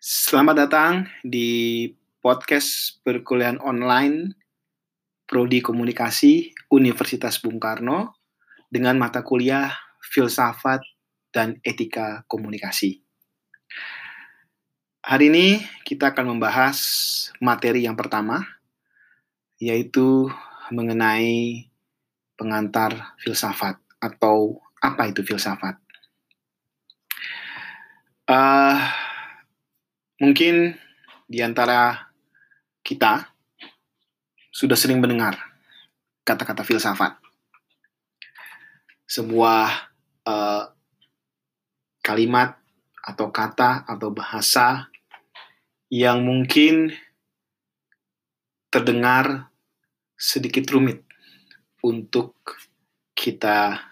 Selamat datang di podcast perkuliahan online Prodi Komunikasi Universitas Bung Karno dengan mata kuliah Filsafat dan Etika Komunikasi. Hari ini kita akan membahas materi yang pertama, yaitu mengenai pengantar filsafat atau apa itu filsafat. Uh, mungkin di antara kita sudah sering mendengar kata-kata filsafat. Sebuah uh, kalimat atau kata atau bahasa yang mungkin terdengar sedikit rumit untuk kita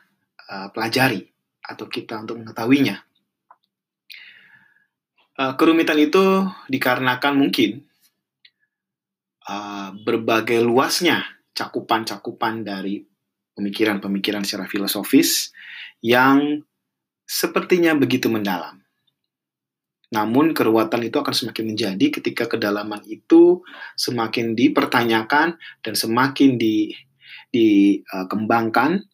uh, pelajari atau kita untuk mengetahuinya. Uh, kerumitan itu dikarenakan mungkin uh, berbagai luasnya cakupan-cakupan dari pemikiran-pemikiran secara filosofis yang sepertinya begitu mendalam. Namun keruatan itu akan semakin menjadi ketika kedalaman itu semakin dipertanyakan dan semakin di, dikembangkan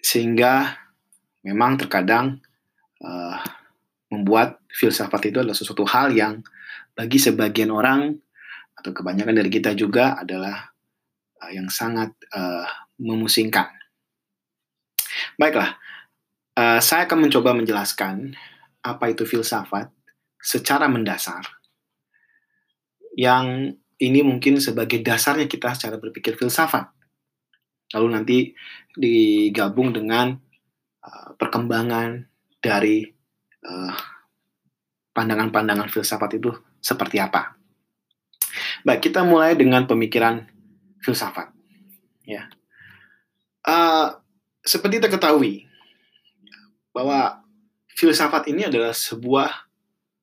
sehingga memang terkadang uh, membuat filsafat itu adalah sesuatu hal yang bagi sebagian orang atau kebanyakan dari kita juga adalah uh, yang sangat uh, memusingkan. Baiklah, uh, saya akan mencoba menjelaskan apa itu filsafat secara mendasar. Yang ini mungkin sebagai dasarnya kita secara berpikir filsafat. Lalu nanti digabung dengan uh, perkembangan dari eh, pandangan-pandangan filsafat itu seperti apa. Baik, kita mulai dengan pemikiran filsafat. Ya, uh, seperti kita ketahui bahwa filsafat ini adalah sebuah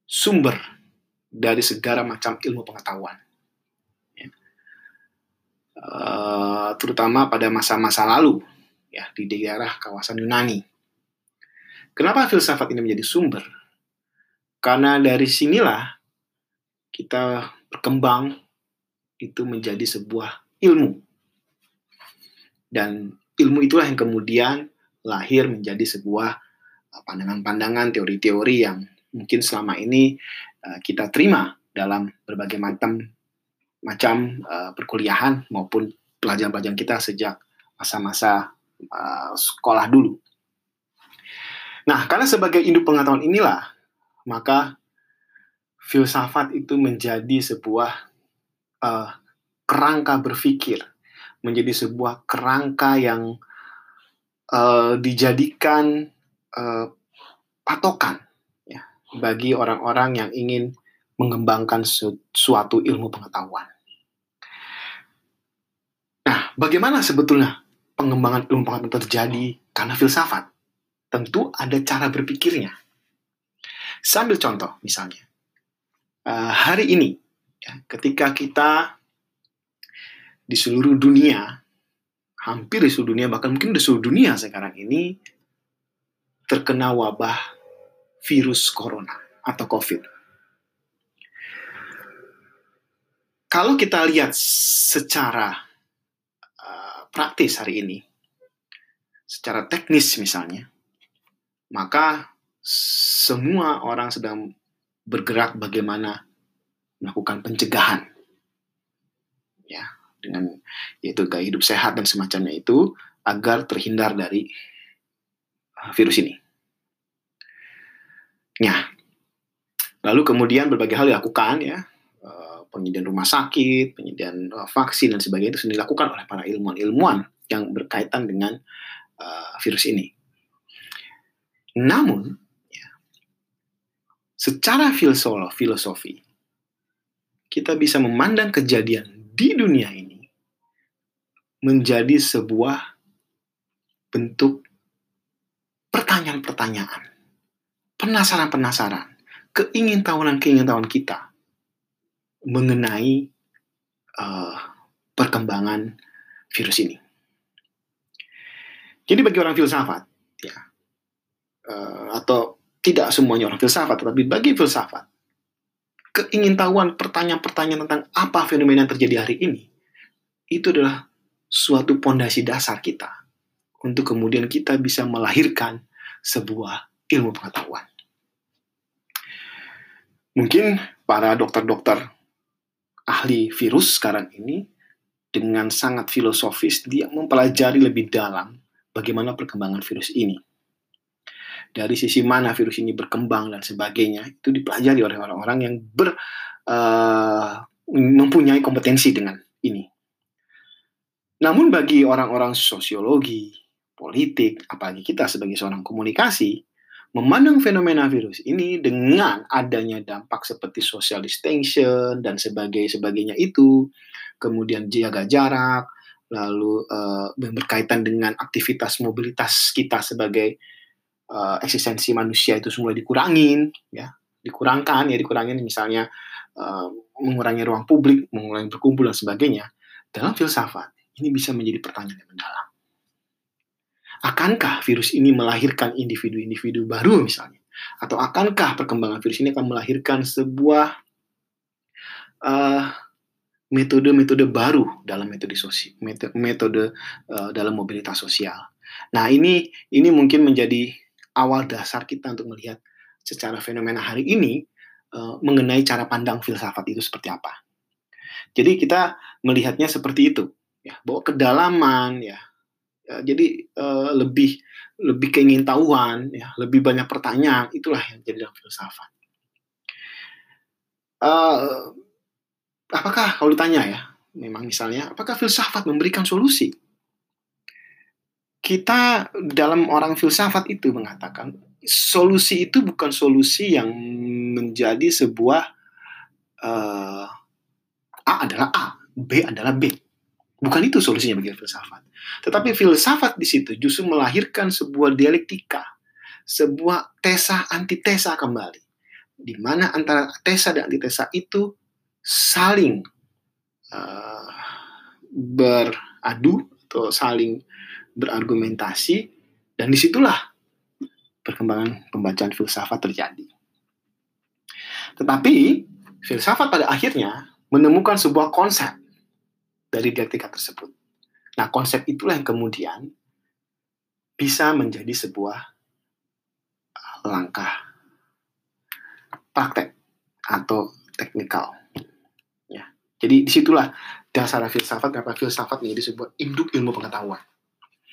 sumber dari segala macam ilmu pengetahuan. Ya. Uh, terutama pada masa-masa lalu, ya di daerah kawasan Yunani Kenapa filsafat ini menjadi sumber? Karena dari sinilah kita berkembang itu menjadi sebuah ilmu. Dan ilmu itulah yang kemudian lahir menjadi sebuah uh, pandangan-pandangan, teori-teori yang mungkin selama ini uh, kita terima dalam berbagai macam macam uh, perkuliahan maupun pelajaran-pelajaran kita sejak masa-masa sekolah dulu. Nah, karena sebagai induk pengetahuan inilah, maka filsafat itu menjadi sebuah uh, kerangka berpikir, menjadi sebuah kerangka yang uh, dijadikan uh, patokan ya, bagi orang-orang yang ingin mengembangkan suatu ilmu pengetahuan. Nah, bagaimana sebetulnya pengembangan ilmu pengetahuan terjadi karena filsafat? tentu ada cara berpikirnya. Sambil contoh misalnya, uh, hari ini ya, ketika kita di seluruh dunia, hampir di seluruh dunia, bahkan mungkin di seluruh dunia sekarang ini terkena wabah virus corona atau COVID. Kalau kita lihat secara uh, praktis hari ini, secara teknis misalnya, maka semua orang sedang bergerak bagaimana melakukan pencegahan ya dengan yaitu gaya hidup sehat dan semacamnya itu agar terhindar dari uh, virus ini. Ya, lalu kemudian berbagai hal dilakukan ya uh, penyediaan rumah sakit, penyediaan uh, vaksin dan sebagainya itu dilakukan oleh para ilmuwan-ilmuwan yang berkaitan dengan virus ini. Namun, secara filosofi, kita bisa memandang kejadian di dunia ini menjadi sebuah bentuk pertanyaan-pertanyaan, penasaran-penasaran, keingintahuan-keingintahuan kita mengenai uh, perkembangan virus ini. Jadi bagi orang filsafat, uh, atau tidak semuanya orang filsafat, tetapi bagi filsafat, keingintahuan pertanyaan-pertanyaan tentang apa fenomena yang terjadi hari ini itu adalah suatu pondasi dasar kita untuk kemudian kita bisa melahirkan sebuah ilmu pengetahuan. Mungkin para dokter-dokter ahli virus sekarang ini dengan sangat filosofis dia mempelajari lebih dalam bagaimana perkembangan virus ini. Dari sisi mana virus ini berkembang dan sebagainya itu dipelajari oleh orang-orang yang ber uh, mempunyai kompetensi dengan ini. Namun bagi orang-orang sosiologi, politik, apalagi kita sebagai seorang komunikasi, memandang fenomena virus ini dengan adanya dampak seperti social distancing dan sebagainya itu, kemudian jaga jarak, lalu uh, berkaitan dengan aktivitas mobilitas kita sebagai uh, eksistensi manusia itu semua dikurangin, ya, dikurangkan ya dikurangin misalnya uh, mengurangi ruang publik, mengurangi berkumpul dan sebagainya. Dalam filsafat ini bisa menjadi pertanyaan yang mendalam. Akankah virus ini melahirkan individu-individu baru misalnya? Atau akankah perkembangan virus ini akan melahirkan sebuah uh, metode-metode baru dalam metode sosial, metode, metode uh, dalam mobilitas sosial? Nah ini ini mungkin menjadi awal dasar kita untuk melihat secara fenomena hari ini uh, mengenai cara pandang filsafat itu seperti apa. Jadi kita melihatnya seperti itu ya bahwa kedalaman ya, ya jadi uh, lebih lebih keingintahuan ya lebih banyak pertanyaan itulah yang jadi dalam filsafat uh, apakah kalau ditanya ya memang misalnya apakah filsafat memberikan solusi kita dalam orang filsafat itu mengatakan solusi itu bukan solusi yang menjadi sebuah uh, A adalah A, B adalah B. Bukan itu solusinya bagi filsafat. Tetapi filsafat di situ justru melahirkan sebuah dialektika, sebuah tesa antitesa kembali. Di mana antara tesa dan antitesa itu saling uh, beradu atau saling berargumentasi dan di situlah perkembangan pembacaan filsafat terjadi. Tetapi filsafat pada akhirnya menemukan sebuah konsep dari dialektika tersebut. Nah, konsep itulah yang kemudian bisa menjadi sebuah uh, langkah praktek atau teknikal. Ya. Jadi di situlah dasar filsafat, kenapa filsafat menjadi sebuah induk ilmu pengetahuan.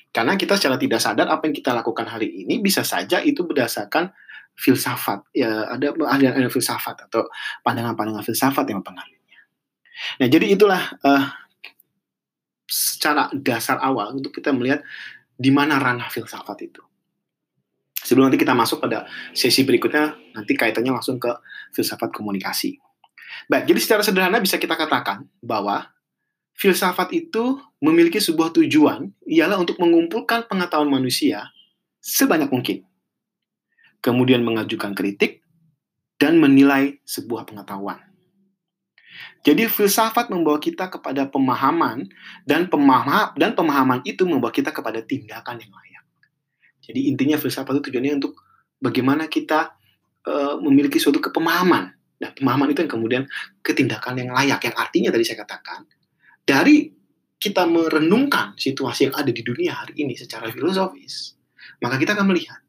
Karena kita secara tidak sadar apa yang kita lakukan hari ini bisa saja itu berdasarkan filsafat. Ya, ada ada filsafat atau pandangan-pandangan filsafat yang mempengaruhinya. Nah, jadi itulah uh, secara dasar awal untuk kita melihat di mana ranah filsafat itu. Sebelum nanti kita masuk pada sesi berikutnya, nanti kaitannya langsung ke filsafat komunikasi. Baik, jadi secara sederhana bisa kita katakan bahwa filsafat itu memiliki sebuah tujuan, ialah untuk mengumpulkan pengetahuan manusia sebanyak mungkin. Kemudian mengajukan kritik dan menilai sebuah pengetahuan. Jadi filsafat membawa kita kepada pemahaman dan pemahaman dan pemahaman itu membawa kita kepada tindakan yang layak. Jadi intinya filsafat itu tujuannya untuk bagaimana kita uh, memiliki suatu kepemahaman dan pemahaman itu yang kemudian ketindakan yang layak. Yang artinya tadi saya katakan dari kita merenungkan situasi yang ada di dunia hari ini secara filosofis, maka kita akan melihat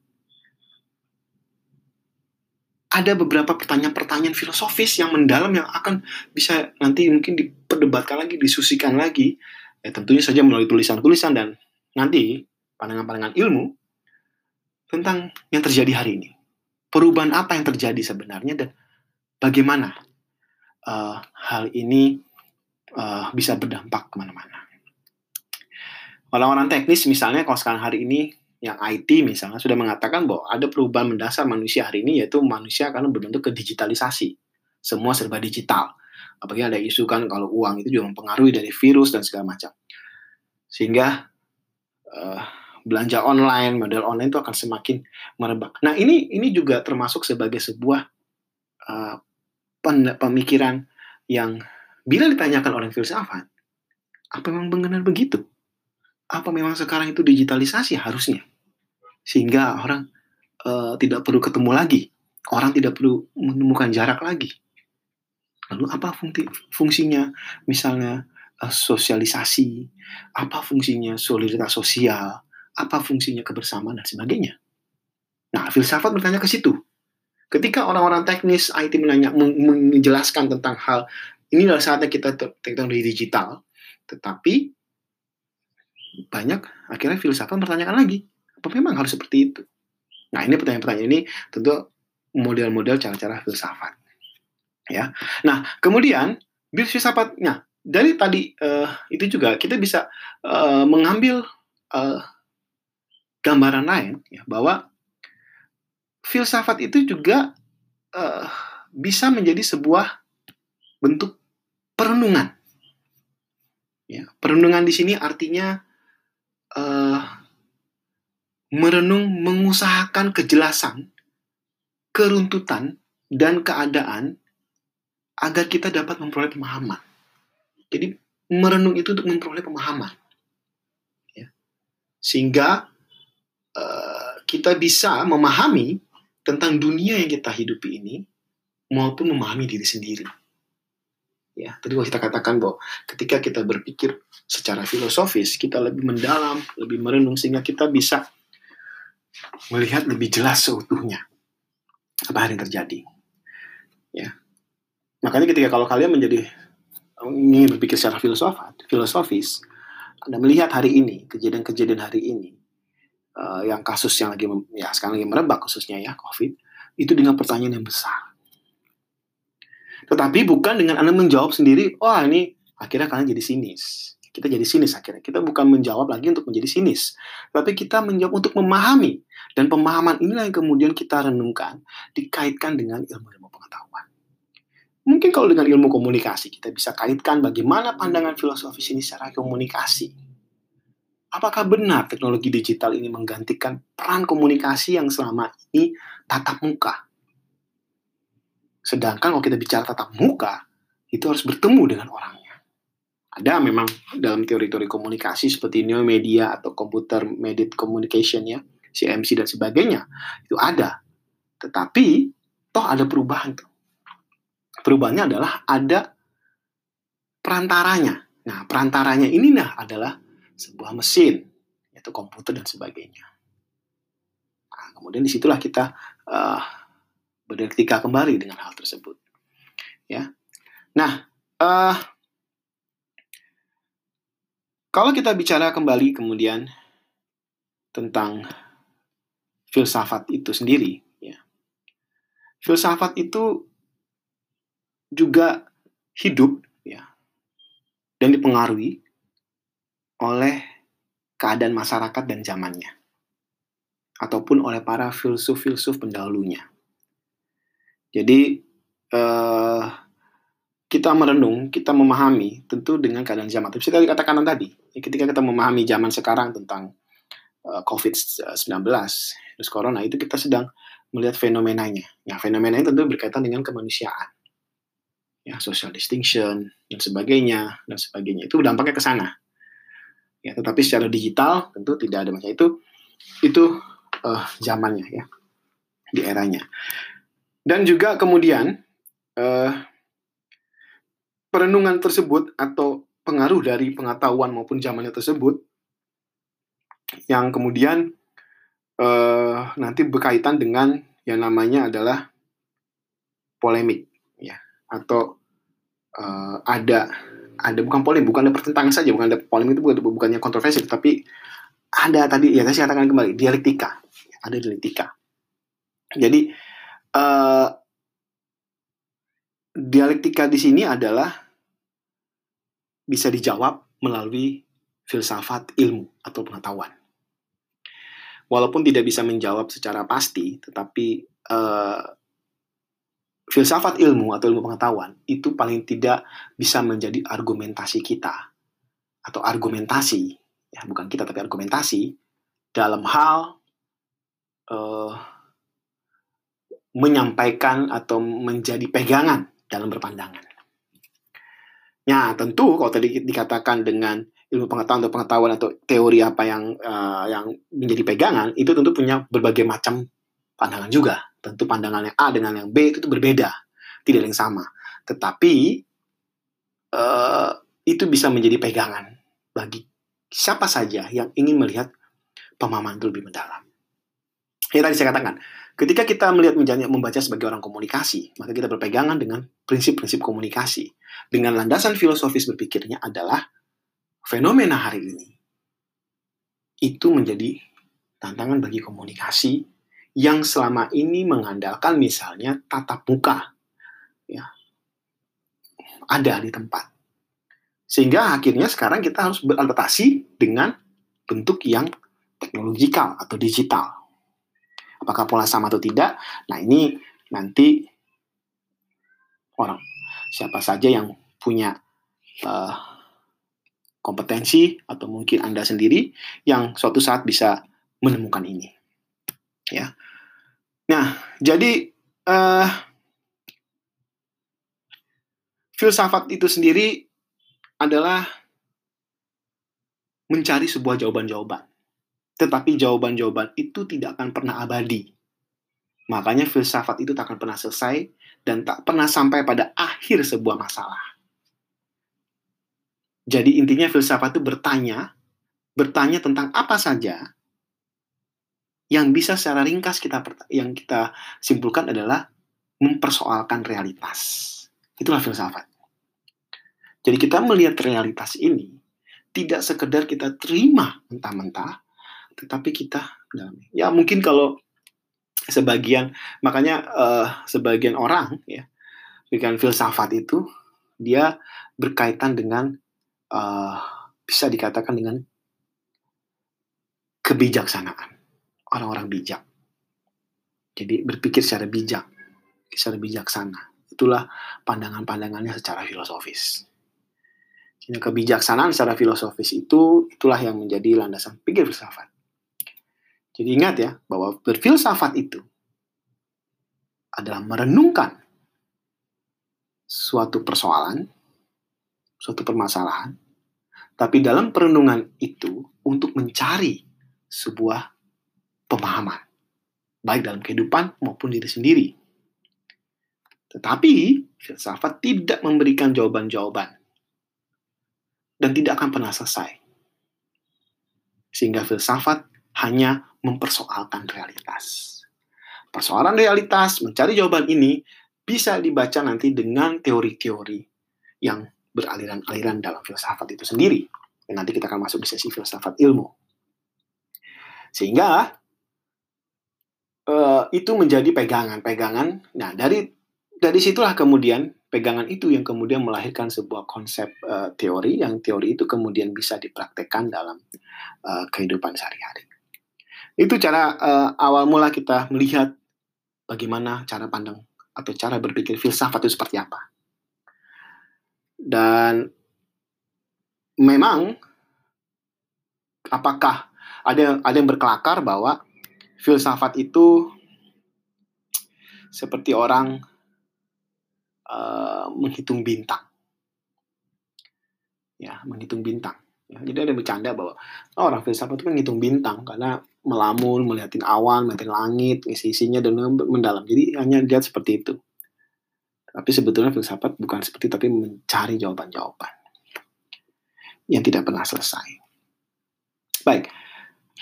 ada beberapa pertanyaan-pertanyaan filosofis yang mendalam yang akan bisa nanti mungkin diperdebatkan lagi, disusikan lagi, ya tentunya saja melalui tulisan-tulisan dan nanti pandangan-pandangan ilmu tentang yang terjadi hari ini. Perubahan apa yang terjadi sebenarnya dan bagaimana uh, hal ini uh, bisa berdampak ke mana-mana. Orang-orang teknis misalnya kalau sekarang hari ini yang IT misalnya sudah mengatakan bahwa ada perubahan mendasar manusia hari ini yaitu manusia akan berbentuk ke digitalisasi. Semua serba digital. Apalagi ada isu kan kalau uang itu juga mempengaruhi dari virus dan segala macam. Sehingga uh, belanja online, model online itu akan semakin merebak. Nah ini ini juga termasuk sebagai sebuah uh, pemikiran yang bila ditanyakan oleh filsafat, apa memang benar begitu? apa memang sekarang itu digitalisasi harusnya sehingga orang uh, tidak perlu ketemu lagi orang tidak perlu menemukan jarak lagi Lalu apa fungsi, fungsinya? Misalnya uh, sosialisasi, apa fungsinya solidaritas sosial, apa fungsinya kebersamaan dan sebagainya. Nah, filsafat bertanya ke situ. Ketika orang-orang teknis IT menanya, menjelaskan tentang hal ini adalah saatnya kita teknologi digital, tetapi banyak akhirnya filsafat bertanyakan lagi, apa memang harus seperti itu? Nah, ini pertanyaan-pertanyaan ini tentu model-model cara-cara filsafat. Ya. Nah, kemudian filsafatnya dari tadi uh, itu juga kita bisa uh, mengambil uh, gambaran lain ya bahwa filsafat itu juga uh, bisa menjadi sebuah bentuk perenungan. Ya, perenungan di sini artinya uh, merenung, mengusahakan kejelasan, keruntutan, dan keadaan agar kita dapat memperoleh pemahaman. Jadi merenung itu untuk memperoleh pemahaman, ya. sehingga uh, kita bisa memahami tentang dunia yang kita hidupi ini maupun memahami diri sendiri. Ya, tadi kita katakan bahwa ketika kita berpikir secara filosofis, kita lebih mendalam, lebih merenung sehingga kita bisa melihat lebih jelas seutuhnya apa yang terjadi. Ya. Makanya ketika kalau kalian menjadi ingin berpikir secara filosofat, filosofis, Anda melihat hari ini, kejadian-kejadian hari ini, uh, yang kasus yang lagi ya sekarang lagi merebak khususnya ya COVID itu dengan pertanyaan yang besar. Tetapi bukan dengan Anda menjawab sendiri, wah ini akhirnya kalian jadi sinis. Kita jadi sinis akhirnya. Kita bukan menjawab lagi untuk menjadi sinis. Tapi kita menjawab untuk memahami. Dan pemahaman inilah yang kemudian kita renungkan, dikaitkan dengan ilmu-ilmu pengetahuan. Mungkin kalau dengan ilmu komunikasi, kita bisa kaitkan bagaimana pandangan filosofis ini secara komunikasi Apakah benar teknologi digital ini menggantikan peran komunikasi yang selama ini tatap muka? Sedangkan kalau kita bicara tatap muka, itu harus bertemu dengan orangnya. Ada memang dalam teori-teori komunikasi seperti neomedia atau computer mediated communication ya, CMC dan sebagainya. Itu ada. Tetapi toh ada perubahan tuh. Perubahannya adalah ada perantaranya. Nah, perantaranya ini nah adalah sebuah mesin, yaitu komputer dan sebagainya. Nah, kemudian di situlah kita uh, berdialektika kembali dengan hal tersebut. Ya, nah uh, kalau kita bicara kembali kemudian tentang filsafat itu sendiri, ya, filsafat itu juga hidup ya dan dipengaruhi oleh keadaan masyarakat dan zamannya, ataupun oleh para filsuf-filsuf pendahulunya. Jadi eh, kita merenung, kita memahami tentu dengan keadaan zaman. Tapi saya katakan tadi, ketika kita memahami zaman sekarang tentang eh, COVID-19, virus corona, itu kita sedang melihat fenomenanya. Nah, fenomenanya tentu berkaitan dengan kemanusiaan. Ya, social distinction, dan sebagainya, dan sebagainya. Itu dampaknya ke sana ya tetapi secara digital tentu tidak ada masalah itu itu uh, zamannya ya di eranya dan juga kemudian uh, perenungan tersebut atau pengaruh dari pengetahuan maupun zamannya tersebut yang kemudian uh, nanti berkaitan dengan yang namanya adalah polemik ya atau uh, ada ada bukan polemik, bukan ada pertentangan saja, bukan ada polemik itu bukan bukannya kontroversi, tapi ada tadi ya saya katakan kembali dialektika, ada dialektika. Jadi uh, dialektika di sini adalah bisa dijawab melalui filsafat ilmu atau pengetahuan. Walaupun tidak bisa menjawab secara pasti, tetapi uh, filsafat ilmu atau ilmu pengetahuan itu paling tidak bisa menjadi argumentasi kita atau argumentasi ya bukan kita tapi argumentasi dalam hal uh, menyampaikan atau menjadi pegangan dalam berpandangan. Ya tentu kalau tadi dikatakan dengan ilmu pengetahuan atau pengetahuan atau teori apa yang uh, yang menjadi pegangan itu tentu punya berbagai macam pandangan juga tentu pandangan yang A dengan yang B itu, itu berbeda, tidak yang sama. Tetapi uh, itu bisa menjadi pegangan bagi siapa saja yang ingin melihat pemahaman itu lebih mendalam. Ya tadi saya katakan, ketika kita melihat membaca sebagai orang komunikasi, maka kita berpegangan dengan prinsip-prinsip komunikasi. Dengan landasan filosofis berpikirnya adalah fenomena hari ini itu menjadi tantangan bagi komunikasi yang selama ini mengandalkan misalnya tatap muka. Ya. Ada di tempat. Sehingga akhirnya sekarang kita harus beradaptasi dengan bentuk yang teknologikal atau digital apakah pola sama atau tidak nah ini nanti orang siapa saja yang punya uh, kompetensi atau mungkin Anda sendiri yang suatu saat bisa menemukan ini. Ya. Nah, jadi uh, filsafat itu sendiri adalah mencari sebuah jawaban-jawaban. Tetapi jawaban-jawaban itu tidak akan pernah abadi. Makanya filsafat itu tak akan pernah selesai dan tak pernah sampai pada akhir sebuah masalah. Jadi intinya filsafat itu bertanya, bertanya tentang apa saja yang bisa secara ringkas kita yang kita simpulkan adalah mempersoalkan realitas. Itulah filsafat. Jadi kita melihat realitas ini tidak sekedar kita terima mentah-mentah, tetapi kita Ya mungkin kalau sebagian makanya uh, sebagian orang ya dengan filsafat itu dia berkaitan dengan uh, bisa dikatakan dengan kebijaksanaan orang-orang bijak. Jadi berpikir secara bijak, secara bijaksana. Itulah pandangan-pandangannya secara filosofis. Jadi kebijaksanaan secara filosofis itu itulah yang menjadi landasan pikir filsafat. Jadi ingat ya bahwa berfilsafat itu adalah merenungkan suatu persoalan suatu permasalahan, tapi dalam perenungan itu untuk mencari sebuah pemahaman, baik dalam kehidupan maupun diri sendiri. Tetapi filsafat tidak memberikan jawaban-jawaban dan tidak akan pernah selesai. Sehingga filsafat hanya mempersoalkan realitas. Persoalan realitas, mencari jawaban ini bisa dibaca nanti dengan teori-teori yang beraliran-aliran dalam filsafat itu sendiri. Dan nanti kita akan masuk di sesi filsafat ilmu. Sehingga uh, itu menjadi pegangan-pegangan. Nah, dari dari situlah kemudian pegangan itu yang kemudian melahirkan sebuah konsep uh, teori yang teori itu kemudian bisa dipraktekkan dalam uh, kehidupan sehari-hari. Itu cara uh, awal mula kita melihat bagaimana cara pandang atau cara berpikir filsafat itu seperti apa. Dan memang apakah ada ada yang berkelakar bahwa filsafat itu seperti orang uh, menghitung bintang. Ya, menghitung bintang. Ya, jadi ada yang bercanda bahwa oh, orang filsafat itu kan menghitung bintang karena melamun, melihatin awan, melihatin langit, isi-isinya dan mendalam. Jadi hanya lihat seperti itu. Tapi sebetulnya filsafat bukan seperti tapi mencari jawaban-jawaban yang tidak pernah selesai. Baik,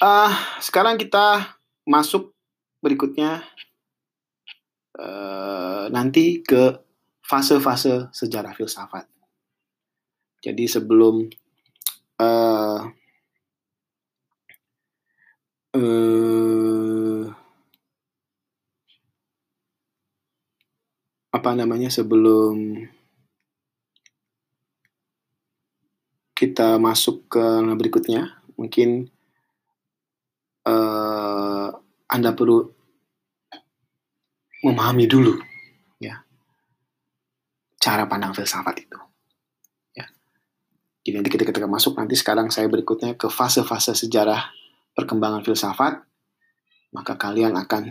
uh, sekarang kita masuk berikutnya uh, nanti ke fase-fase sejarah filsafat. Jadi sebelum uh, uh, apa namanya sebelum kita masuk ke berikutnya mungkin uh, anda perlu memahami dulu ya cara pandang filsafat itu ya. Jadi nanti kita ketika masuk nanti sekarang saya berikutnya ke fase-fase sejarah perkembangan filsafat maka kalian akan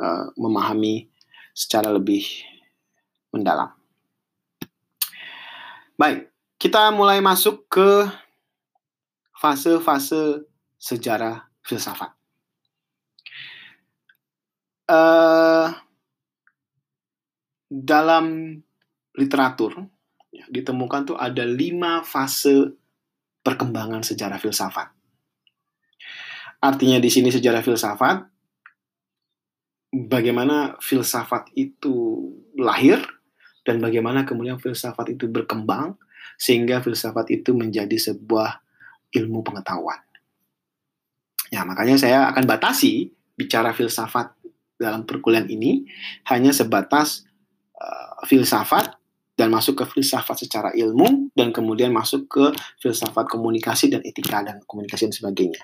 uh, memahami secara lebih mendalam. Baik, kita mulai masuk ke fase-fase sejarah filsafat. Uh, dalam literatur ya, ditemukan tuh ada lima fase perkembangan sejarah filsafat. Artinya di sini sejarah filsafat, bagaimana filsafat itu lahir dan bagaimana kemudian filsafat itu berkembang sehingga filsafat itu menjadi sebuah ilmu pengetahuan. Ya, makanya saya akan batasi bicara filsafat dalam perkuliahan ini hanya sebatas uh, filsafat dan masuk ke filsafat secara ilmu dan kemudian masuk ke filsafat komunikasi dan etika dan komunikasi dan sebagainya.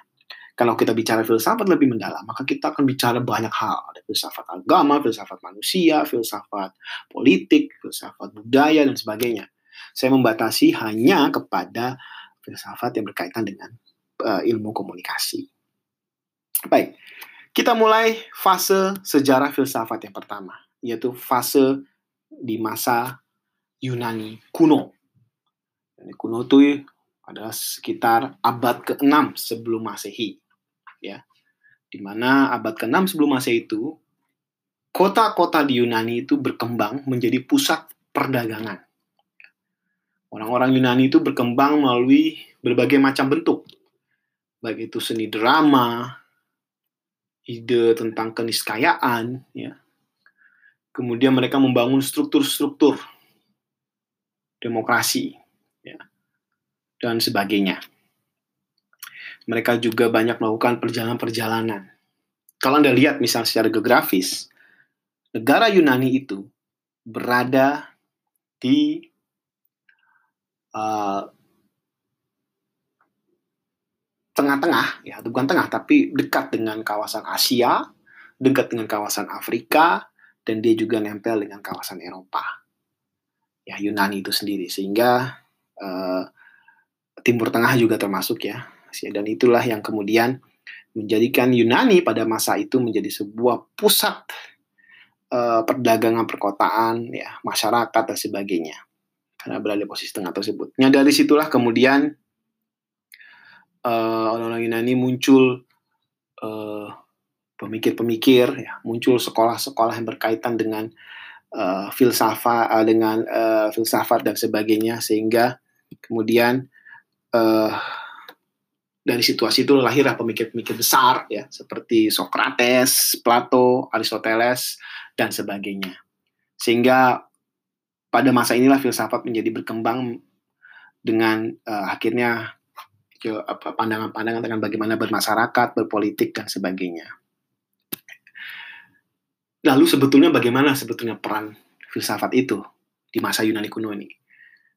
Kalau kita bicara filsafat lebih mendalam, maka kita akan bicara banyak hal. Ada filsafat agama, filsafat manusia, filsafat politik, filsafat budaya, dan sebagainya. Saya membatasi hanya kepada filsafat yang berkaitan dengan uh, ilmu komunikasi. Baik, kita mulai fase sejarah filsafat yang pertama, yaitu fase di masa Yunani kuno. Ini kuno itu adalah sekitar abad ke-6 sebelum Masehi ya. Di mana abad ke-6 sebelum Masehi itu kota-kota di Yunani itu berkembang menjadi pusat perdagangan. Orang-orang Yunani itu berkembang melalui berbagai macam bentuk. Baik itu seni drama, ide tentang keniskayaan, ya. Kemudian mereka membangun struktur-struktur demokrasi, ya, dan sebagainya mereka juga banyak melakukan perjalanan-perjalanan. Kalau Anda lihat misal secara geografis, negara Yunani itu berada di uh, tengah-tengah, ya bukan tengah, tapi dekat dengan kawasan Asia, dekat dengan kawasan Afrika, dan dia juga nempel dengan kawasan Eropa. Ya Yunani itu sendiri, sehingga uh, Timur Tengah juga termasuk ya dan itulah yang kemudian menjadikan Yunani pada masa itu menjadi sebuah pusat uh, perdagangan perkotaan ya masyarakat dan sebagainya. Karena berada di posisi tengah tersebut. Nah dari situlah kemudian uh, orang-orang Yunani muncul uh, pemikir-pemikir ya muncul sekolah-sekolah yang berkaitan dengan uh, filsafat uh, dengan uh, filsafat dan sebagainya. Sehingga kemudian uh, dari situasi itu lahirlah pemikir-pemikir besar ya seperti Socrates, Plato, Aristoteles dan sebagainya. Sehingga pada masa inilah filsafat menjadi berkembang dengan uh, akhirnya pandangan-pandangan tentang bagaimana bermasyarakat, berpolitik dan sebagainya. Lalu sebetulnya bagaimana sebetulnya peran filsafat itu di masa Yunani kuno ini?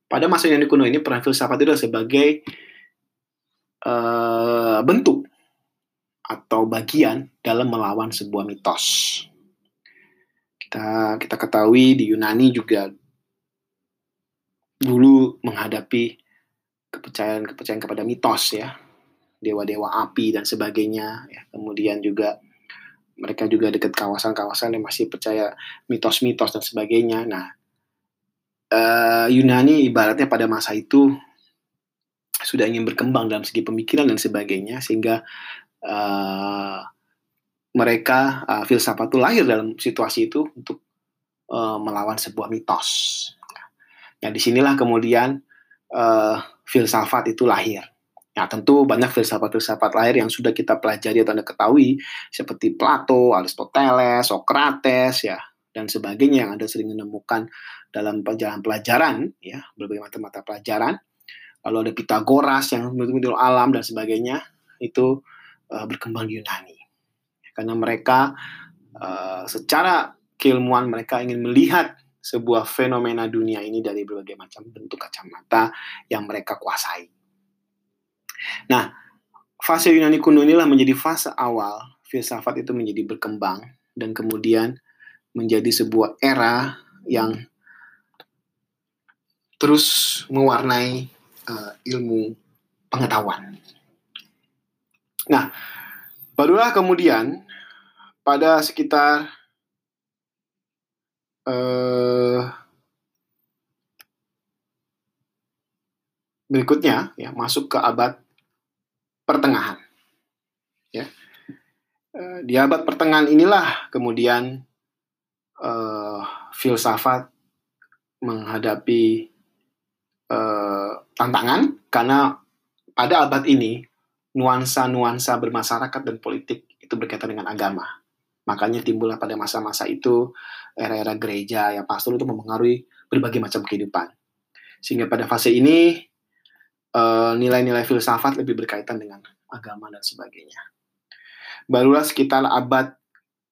Pada masa Yunani kuno ini peran filsafat itu sebagai uh, bentuk atau bagian dalam melawan sebuah mitos. Kita kita ketahui di Yunani juga dulu menghadapi kepercayaan-kepercayaan kepada mitos ya, dewa-dewa api dan sebagainya. Ya. Kemudian juga mereka juga dekat kawasan-kawasan yang masih percaya mitos-mitos dan sebagainya. Nah, uh, Yunani ibaratnya pada masa itu sudah ingin berkembang dalam segi pemikiran dan sebagainya sehingga uh, mereka uh, filsafat itu lahir dalam situasi itu untuk uh, melawan sebuah mitos. Ya di sinilah kemudian uh, filsafat itu lahir. Ya tentu banyak filsafat-filsafat lahir yang sudah kita pelajari atau anda ketahui seperti Plato, Aristoteles, Socrates ya dan sebagainya yang anda sering menemukan dalam pelajaran pelajaran ya berbagai macam mata pelajaran lalu ada Pitagoras yang betul-betul alam dan sebagainya itu uh, berkembang di Yunani karena mereka uh, secara keilmuan mereka ingin melihat sebuah fenomena dunia ini dari berbagai macam bentuk kacamata yang mereka kuasai. Nah, fase Yunani kuno inilah menjadi fase awal filsafat itu menjadi berkembang dan kemudian menjadi sebuah era yang terus mewarnai uh, ilmu pengetahuan. Nah, barulah kemudian pada sekitar uh, berikutnya ya masuk ke abad pertengahan. Ya. Uh, di abad pertengahan inilah kemudian uh, filsafat menghadapi uh, tantangan karena pada abad ini nuansa-nuansa bermasyarakat dan politik itu berkaitan dengan agama. Makanya timbullah pada masa-masa itu era-era gereja yang pastor itu mempengaruhi berbagai macam kehidupan. Sehingga pada fase ini uh, nilai-nilai filsafat lebih berkaitan dengan agama dan sebagainya. Barulah sekitar abad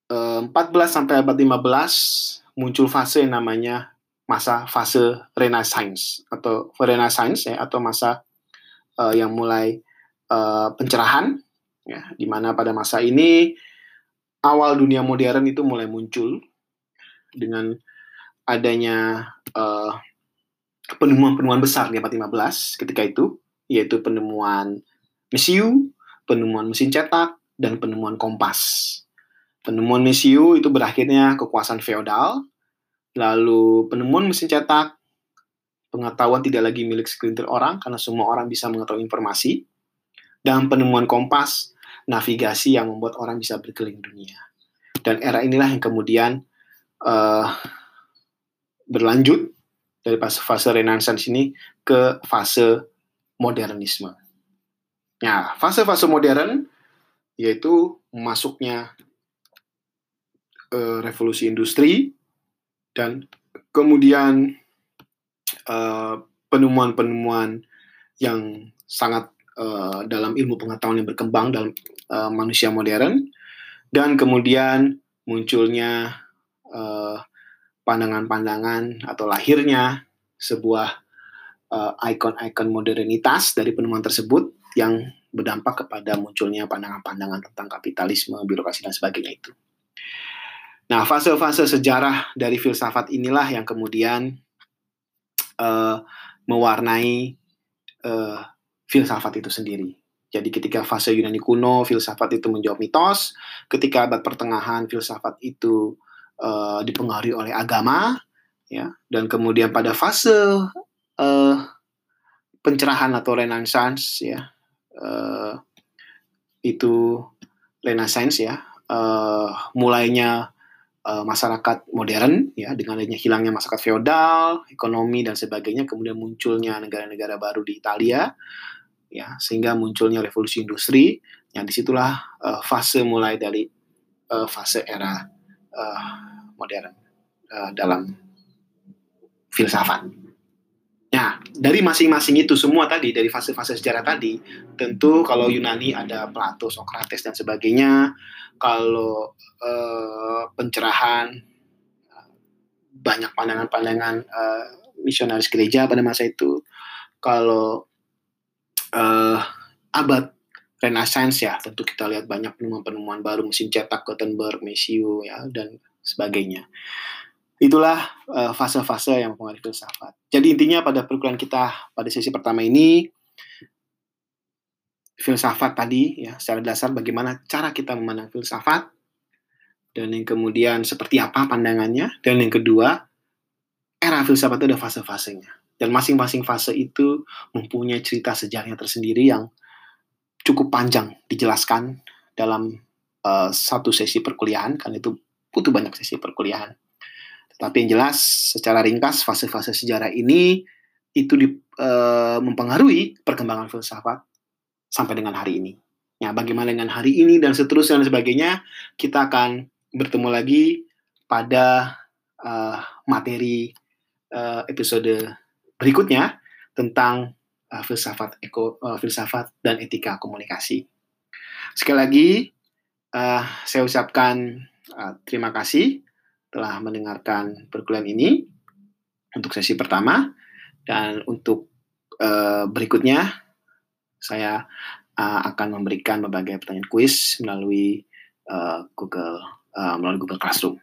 uh, 14 sampai abad 15 muncul fase yang namanya masa fase Renaissance atau Renaissance ya atau masa uh, yang mulai uh, pencerahan ya di mana pada masa ini awal dunia modern itu mulai muncul dengan adanya uh, penemuan-penemuan besar di abad 15 ketika itu, yaitu penemuan mesiu, penemuan mesin cetak, dan penemuan kompas. Penemuan mesiu itu berakhirnya kekuasaan feodal, lalu penemuan mesin cetak, pengetahuan tidak lagi milik segelintir orang karena semua orang bisa mengetahui informasi, dan penemuan kompas, navigasi yang membuat orang bisa berkeliling dunia. Dan era inilah yang kemudian uh, berlanjut dari fase Renaissance ini ke fase modernisme. Nah, fase-fase modern yaitu masuknya uh, revolusi industri dan kemudian penemuan penemuan-penemuan yang sangat uh, dalam ilmu pengetahuan yang berkembang dalam uh, manusia modern dan kemudian munculnya uh, pandangan-pandangan atau lahirnya sebuah uh, ikon-ikon modernitas dari penemuan tersebut yang berdampak kepada munculnya pandangan-pandangan tentang kapitalisme, birokrasi dan sebagainya itu. Nah, fase-fase sejarah dari filsafat inilah yang kemudian uh, mewarnai uh, filsafat itu sendiri. Jadi ketika fase Yunani kuno, filsafat itu menjawab mitos. Ketika abad pertengahan, filsafat itu uh, dipengaruhi oleh agama ya dan kemudian pada fase uh, pencerahan atau renaissance ya uh, itu renaissance ya uh, mulainya uh, masyarakat modern ya dengan adanya hilangnya masyarakat feodal ekonomi dan sebagainya kemudian munculnya negara-negara baru di Italia ya sehingga munculnya revolusi industri yang di situlah uh, fase mulai dari uh, fase era uh, modern uh, dalam filsafat. Nah, dari masing-masing itu semua tadi, dari fase-fase sejarah tadi, tentu kalau Yunani ada Plato, Socrates, dan sebagainya, kalau uh, pencerahan, banyak pandangan-pandangan uh, misionaris gereja pada masa itu, kalau uh, abad Renaissance ya, tentu kita lihat banyak penemuan-penemuan baru, mesin cetak, Gutenberg, Messiu, ya, dan sebagainya. Itulah uh, fase-fase yang mempengaruhi filsafat. Jadi intinya pada perkuliahan kita pada sesi pertama ini, filsafat tadi ya secara dasar bagaimana cara kita memandang filsafat, dan yang kemudian seperti apa pandangannya, dan yang kedua era filsafat itu ada fase-fasenya. Dan masing-masing fase itu mempunyai cerita sejarahnya tersendiri yang cukup panjang dijelaskan dalam uh, satu sesi perkuliahan kan itu butuh banyak sesi perkuliahan. Tapi yang jelas secara ringkas fase-fase sejarah ini itu di, uh, mempengaruhi perkembangan filsafat sampai dengan hari ini. Ya, bagaimana dengan hari ini dan seterusnya dan sebagainya, kita akan bertemu lagi pada uh, materi uh, episode berikutnya tentang uh, filsafat eko uh, filsafat dan etika komunikasi. Sekali lagi uh, saya ucapkan uh, terima kasih telah mendengarkan perkuliahan ini untuk sesi pertama dan untuk uh, berikutnya saya uh, akan memberikan berbagai pertanyaan kuis melalui uh, Google uh, melalui Google Classroom.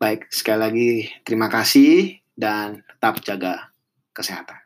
Baik, sekali lagi terima kasih dan tetap jaga kesehatan.